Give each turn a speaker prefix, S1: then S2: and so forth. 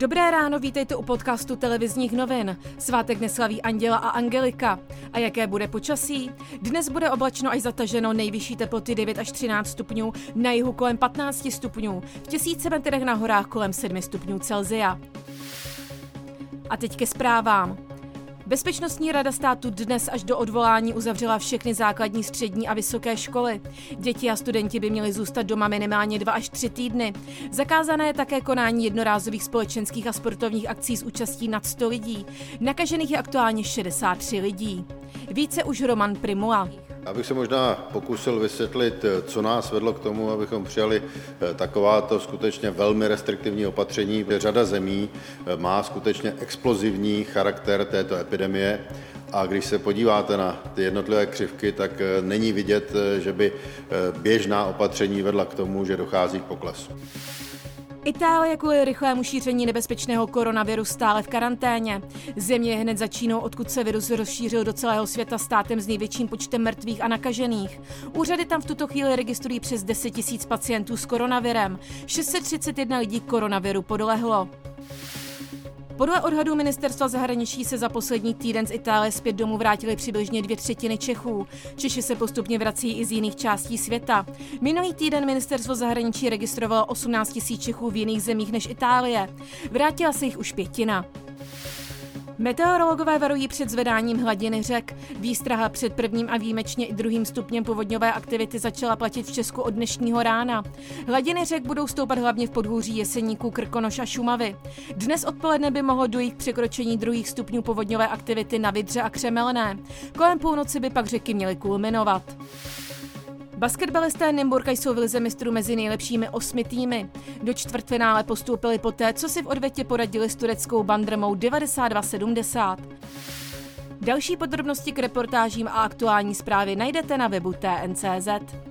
S1: Dobré ráno, vítejte u podcastu televizních novin. Svátek neslaví Anděla a Angelika. A jaké bude počasí? Dnes bude oblačno až zataženo, nejvyšší teploty 9 až 13 stupňů, na jihu kolem 15 stupňů, v tisíce metrech na horách kolem 7 stupňů Celzia. A teď ke zprávám. Bezpečnostní rada státu dnes až do odvolání uzavřela všechny základní, střední a vysoké školy. Děti a studenti by měli zůstat doma minimálně dva až tři týdny. Zakázané je také konání jednorázových společenských a sportovních akcí s účastí nad 100 lidí. Nakažených je aktuálně 63 lidí. Více už Roman Primula.
S2: Abych se možná pokusil vysvětlit, co nás vedlo k tomu, abychom přijali eh, takováto skutečně velmi restriktivní opatření. Řada zemí eh, má skutečně explozivní charakter této epidemie a když se podíváte na ty jednotlivé křivky, tak eh, není vidět, že by běžná opatření vedla k tomu, že dochází k poklesu.
S1: Itálie kvůli rychlému šíření nebezpečného koronaviru stále v karanténě. Země je hned za Čínou, odkud se virus rozšířil do celého světa státem s největším počtem mrtvých a nakažených. Úřady tam v tuto chvíli registrují přes 10 000 pacientů s koronavirem. 631 lidí koronaviru podlehlo. Podle odhadů ministerstva zahraničí se za poslední týden z Itálie zpět domů vrátili přibližně dvě třetiny Čechů. Češi se postupně vrací i z jiných částí světa. Minulý týden ministerstvo zahraničí registrovalo 18 000 Čechů v jiných zemích než Itálie. Vrátila se jich už pětina. Meteorologové varují před zvedáním hladiny řek. Výstraha před prvním a výjimečně i druhým stupněm povodňové aktivity začala platit v Česku od dnešního rána. Hladiny řek budou stoupat hlavně v podhůří Jeseníků, Krkonoš a Šumavy. Dnes odpoledne by mohlo dojít k překročení druhých stupňů povodňové aktivity na Vidře a Křemelné. Kolem půlnoci by pak řeky měly kulminovat. Basketbalisté Nymburka jsou v lize mistrů mezi nejlepšími osmi týmy. Do čtvrtfinále postoupili poté, co si v odvětě poradili s tureckou bandrmou 92-70. Další podrobnosti k reportážím a aktuální zprávy najdete na webu TNCZ.